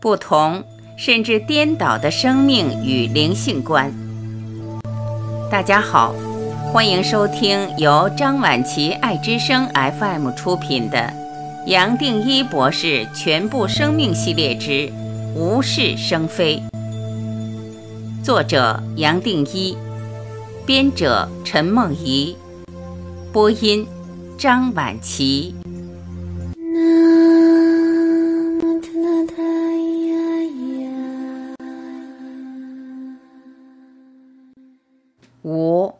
不同甚至颠倒的生命与灵性观。大家好，欢迎收听由张晚琪爱之声 FM 出品的《杨定一博士全部生命系列之无事生非》，作者杨定一，编者陈梦怡，播音张晚琪。五，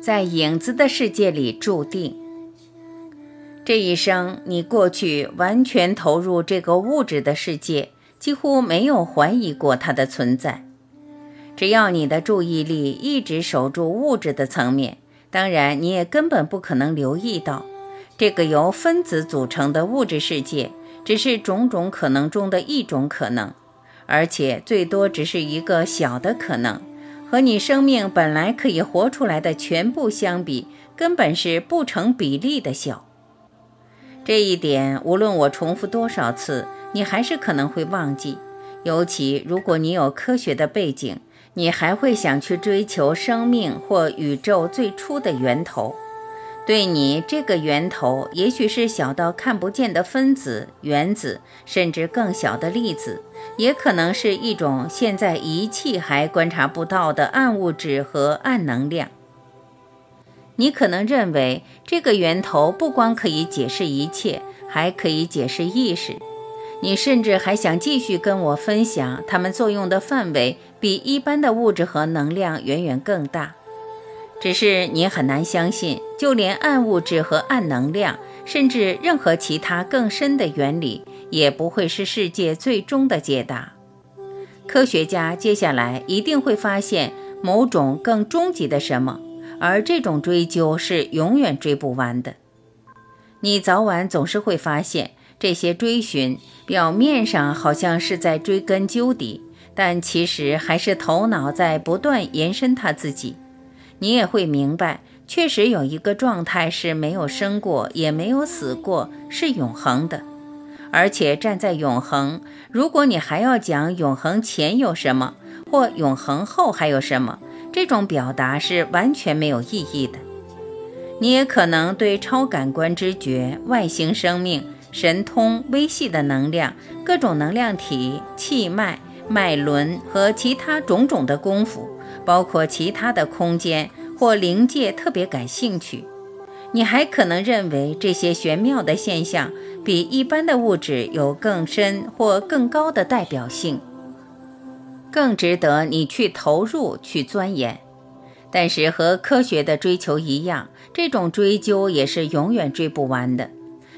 在影子的世界里注定。这一生，你过去完全投入这个物质的世界，几乎没有怀疑过它的存在。只要你的注意力一直守住物质的层面，当然你也根本不可能留意到，这个由分子组成的物质世界只是种种可能中的一种可能，而且最多只是一个小的可能。和你生命本来可以活出来的全部相比，根本是不成比例的小。这一点，无论我重复多少次，你还是可能会忘记。尤其如果你有科学的背景，你还会想去追求生命或宇宙最初的源头。对你，这个源头也许是小到看不见的分子、原子，甚至更小的粒子，也可能是一种现在仪器还观察不到的暗物质和暗能量。你可能认为这个源头不光可以解释一切，还可以解释意识。你甚至还想继续跟我分享，它们作用的范围比一般的物质和能量远远更大。只是你很难相信，就连暗物质和暗能量，甚至任何其他更深的原理，也不会是世界最终的解答。科学家接下来一定会发现某种更终极的什么，而这种追究是永远追不完的。你早晚总是会发现，这些追寻表面上好像是在追根究底，但其实还是头脑在不断延伸它自己。你也会明白，确实有一个状态是没有生过，也没有死过，是永恒的。而且站在永恒，如果你还要讲永恒前有什么，或永恒后还有什么，这种表达是完全没有意义的。你也可能对超感官知觉、外星生命、神通、微细的能量、各种能量体、气脉、脉轮和其他种种的功夫。包括其他的空间或灵界特别感兴趣，你还可能认为这些玄妙的现象比一般的物质有更深或更高的代表性，更值得你去投入去钻研。但是和科学的追求一样，这种追究也是永远追不完的，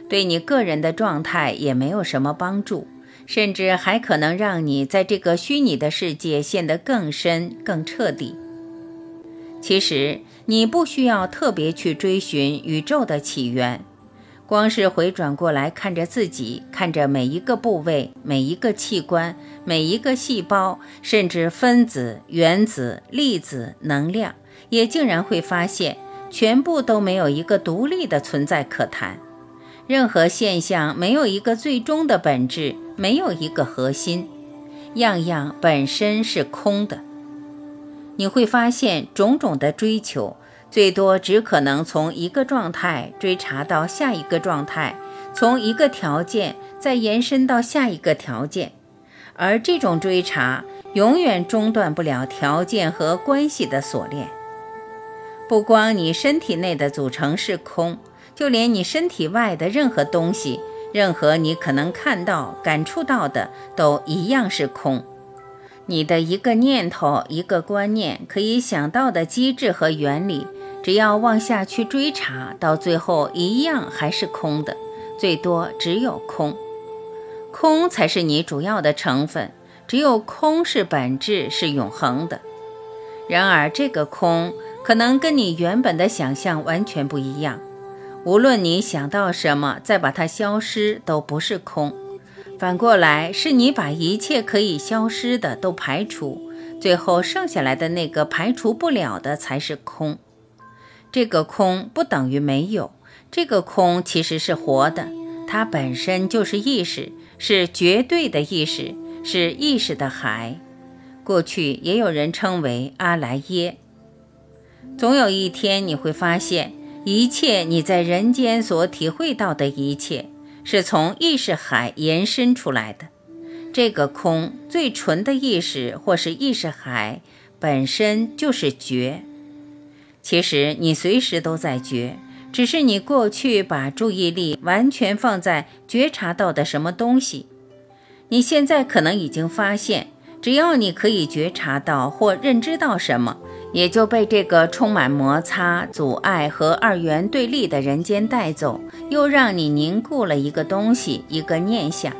对你个人的状态也没有什么帮助。甚至还可能让你在这个虚拟的世界陷得更深、更彻底。其实你不需要特别去追寻宇宙的起源，光是回转过来看着自己，看着每一个部位、每一个器官、每一个细胞，甚至分子、原子、粒子、能量，也竟然会发现，全部都没有一个独立的存在可谈。任何现象没有一个最终的本质，没有一个核心，样样本身是空的。你会发现，种种的追求，最多只可能从一个状态追查到下一个状态，从一个条件再延伸到下一个条件，而这种追查永远中断不了条件和关系的锁链。不光你身体内的组成是空。就连你身体外的任何东西，任何你可能看到、感触到的，都一样是空。你的一个念头、一个观念，可以想到的机制和原理，只要往下去追查，到最后一样还是空的，最多只有空。空才是你主要的成分，只有空是本质，是永恒的。然而，这个空可能跟你原本的想象完全不一样。无论你想到什么，再把它消失，都不是空。反过来，是你把一切可以消失的都排除，最后剩下来的那个排除不了的才是空。这个空不等于没有，这个空其实是活的，它本身就是意识，是绝对的意识，是意识的海，过去也有人称为阿莱耶。总有一天你会发现，一切你在人间所体会到的一切，是从意识海延伸出来的。这个空最纯的意识，或是意识海，本身就是觉。其实你随时都在觉，只是你过去把注意力完全放在觉察到的什么东西。你现在可能已经发现，只要你可以觉察到或认知到什么。也就被这个充满摩擦、阻碍和二元对立的人间带走，又让你凝固了一个东西，一个念想。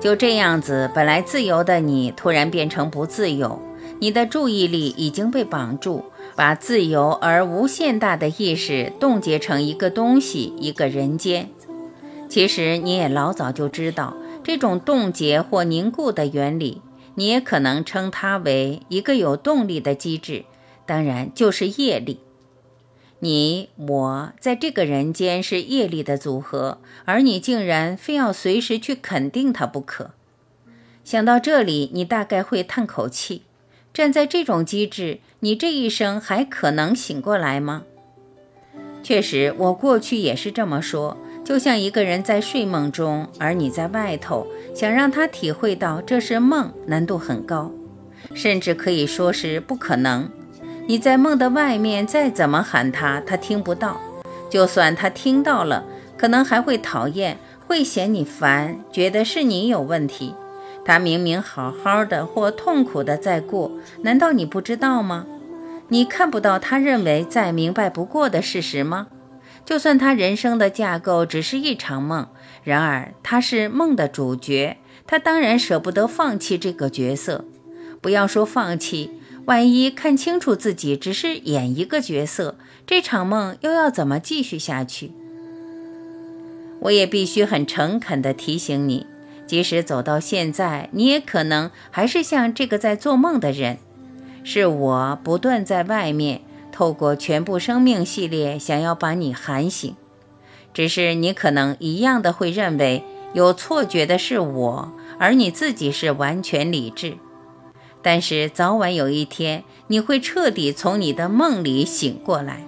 就这样子，本来自由的你，突然变成不自由。你的注意力已经被绑住，把自由而无限大的意识冻结成一个东西，一个人间。其实你也老早就知道这种冻结或凝固的原理，你也可能称它为一个有动力的机制。当然，就是业力。你我在这个人间是业力的组合，而你竟然非要随时去肯定它不可。想到这里，你大概会叹口气。站在这种机制，你这一生还可能醒过来吗？确实，我过去也是这么说。就像一个人在睡梦中，而你在外头，想让他体会到这是梦，难度很高，甚至可以说是不可能。你在梦的外面再怎么喊他，他听不到；就算他听到了，可能还会讨厌，会嫌你烦，觉得是你有问题。他明明好好的或痛苦的在过，难道你不知道吗？你看不到他认为再明白不过的事实吗？就算他人生的架构只是一场梦，然而他是梦的主角，他当然舍不得放弃这个角色。不要说放弃。万一看清楚自己只是演一个角色，这场梦又要怎么继续下去？我也必须很诚恳地提醒你，即使走到现在，你也可能还是像这个在做梦的人。是我不断在外面透过全部生命系列想要把你喊醒，只是你可能一样的会认为有错觉的是我，而你自己是完全理智。但是早晚有一天，你会彻底从你的梦里醒过来。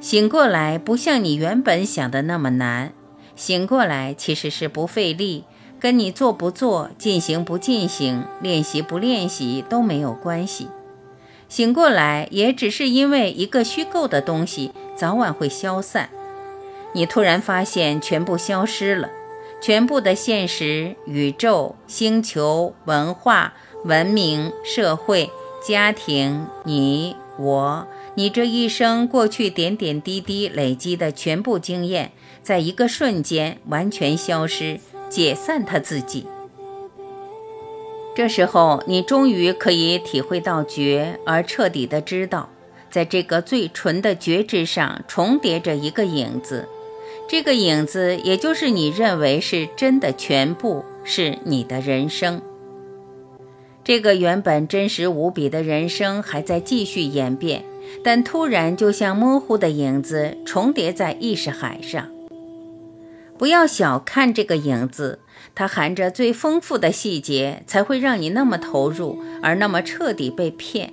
醒过来不像你原本想的那么难。醒过来其实是不费力，跟你做不做、进行不进行、练习不练习都没有关系。醒过来也只是因为一个虚构的东西早晚会消散。你突然发现全部消失了，全部的现实、宇宙、星球、文化。文明、社会、家庭，你我，你这一生过去点点滴滴累积的全部经验，在一个瞬间完全消失，解散他自己。这时候，你终于可以体会到觉，而彻底的知道，在这个最纯的觉知上重叠着一个影子，这个影子也就是你认为是真的全部，是你的人生。这个原本真实无比的人生还在继续演变，但突然就像模糊的影子重叠在意识海上。不要小看这个影子，它含着最丰富的细节，才会让你那么投入，而那么彻底被骗。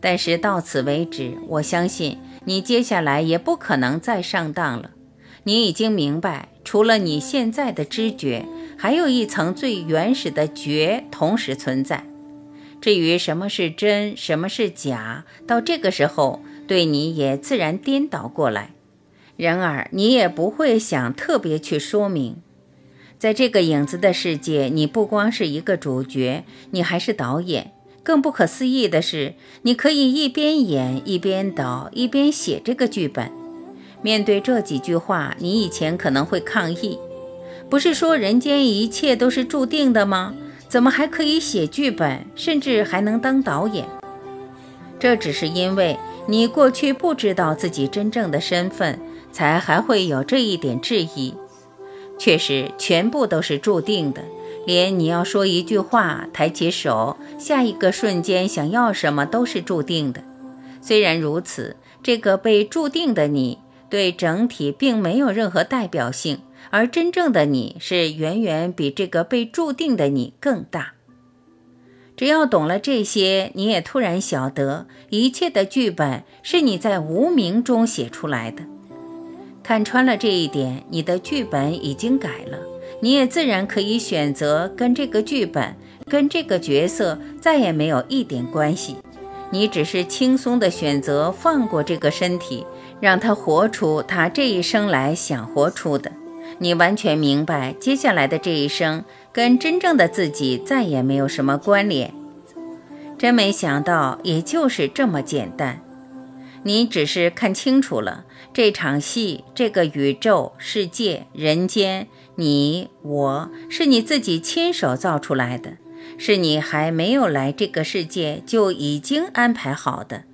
但是到此为止，我相信你接下来也不可能再上当了。你已经明白，除了你现在的知觉。还有一层最原始的觉同时存在。至于什么是真，什么是假，到这个时候对你也自然颠倒过来。然而你也不会想特别去说明，在这个影子的世界，你不光是一个主角，你还是导演。更不可思议的是，你可以一边演一边导一边写这个剧本。面对这几句话，你以前可能会抗议。不是说人间一切都是注定的吗？怎么还可以写剧本，甚至还能当导演？这只是因为你过去不知道自己真正的身份，才还会有这一点质疑。确实，全部都是注定的，连你要说一句话、抬起手，下一个瞬间想要什么都是注定的。虽然如此，这个被注定的你。对整体并没有任何代表性，而真正的你是远远比这个被注定的你更大。只要懂了这些，你也突然晓得，一切的剧本是你在无名中写出来的。看穿了这一点，你的剧本已经改了，你也自然可以选择跟这个剧本、跟这个角色再也没有一点关系。你只是轻松地选择放过这个身体，让他活出他这一生来想活出的。你完全明白，接下来的这一生。跟真正的自己再也没有什么关联，真没想到，也就是这么简单。你只是看清楚了这场戏，这个宇宙、世界、人间，你我是你自己亲手造出来的，是你还没有来这个世界就已经安排好的。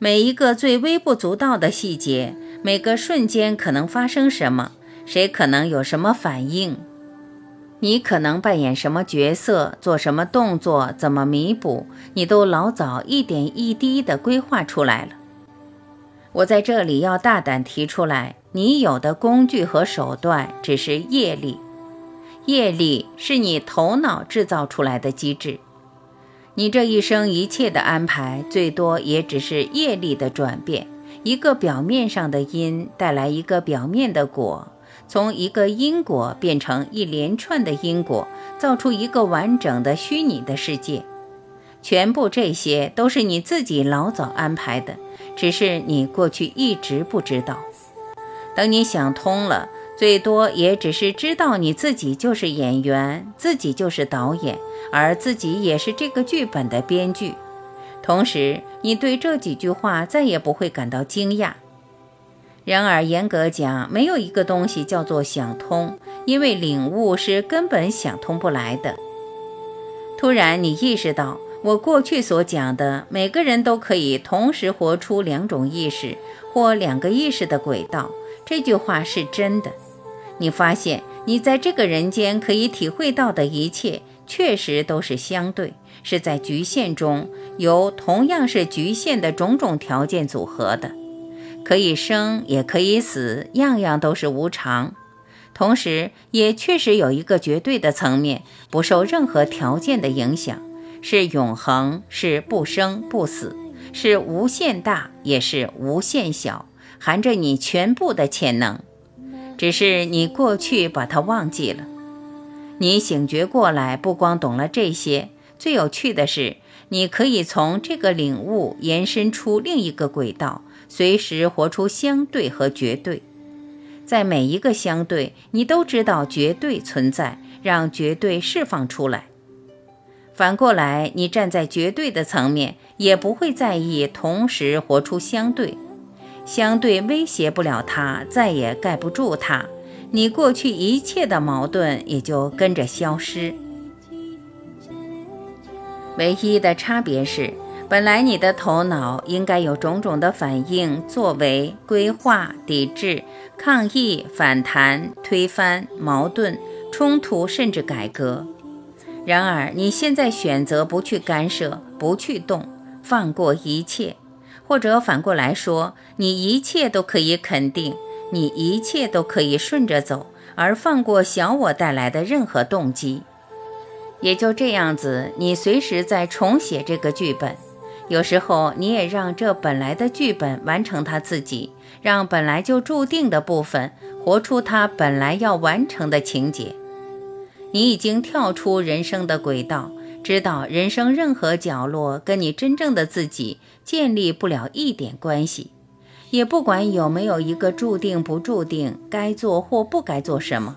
每一个最微不足道的细节，每个瞬间可能发生什么，谁可能有什么反应。你可能扮演什么角色，做什么动作，怎么弥补，你都老早一点一滴的规划出来了。我在这里要大胆提出来，你有的工具和手段只是业力，业力是你头脑制造出来的机制。你这一生一切的安排，最多也只是业力的转变，一个表面上的因带来一个表面的果。从一个因果变成一连串的因果，造出一个完整的虚拟的世界。全部这些都是你自己老早安排的，只是你过去一直不知道。等你想通了，最多也只是知道你自己就是演员，自己就是导演，而自己也是这个剧本的编剧。同时，你对这几句话再也不会感到惊讶。然而，严格讲，没有一个东西叫做想通，因为领悟是根本想通不来的。突然，你意识到，我过去所讲的，每个人都可以同时活出两种意识或两个意识的轨道，这句话是真的。你发现，你在这个人间可以体会到的一切，确实都是相对，是在局限中由同样是局限的种种条件组合的。可以生，也可以死，样样都是无常。同时，也确实有一个绝对的层面，不受任何条件的影响，是永恒，是不生不死，是无限大，也是无限小，含着你全部的潜能。只是你过去把它忘记了。你醒觉过来，不光懂了这些，最有趣的是，你可以从这个领悟延伸出另一个轨道。随时活出相对和绝对，在每一个相对，你都知道绝对存在，让绝对释放出来。反过来，你站在绝对的层面，也不会在意同时活出相对，相对威胁不了它，再也盖不住它，你过去一切的矛盾也就跟着消失。唯一的差别是。本来你的头脑应该有种种的反应、作为、规划、抵制、抗议、反弹、推翻、矛盾、冲突，甚至改革。然而你现在选择不去干涉、不去动，放过一切，或者反过来说，你一切都可以肯定，你一切都可以顺着走，而放过小我带来的任何动机。也就这样子，你随时在重写这个剧本。有时候，你也让这本来的剧本完成它自己，让本来就注定的部分活出它本来要完成的情节。你已经跳出人生的轨道，知道人生任何角落跟你真正的自己建立不了一点关系，也不管有没有一个注定不注定，该做或不该做什么，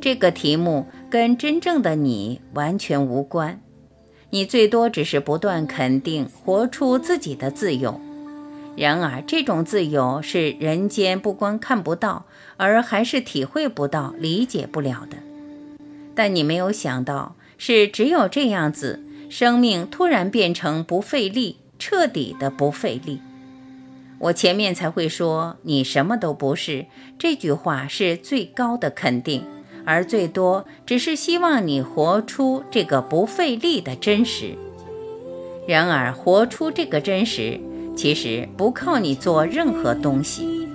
这个题目跟真正的你完全无关。你最多只是不断肯定，活出自己的自由。然而，这种自由是人间不光看不到，而还是体会不到、理解不了的。但你没有想到，是只有这样子，生命突然变成不费力，彻底的不费力。我前面才会说你什么都不是，这句话是最高的肯定。而最多只是希望你活出这个不费力的真实。然而，活出这个真实，其实不靠你做任何东西。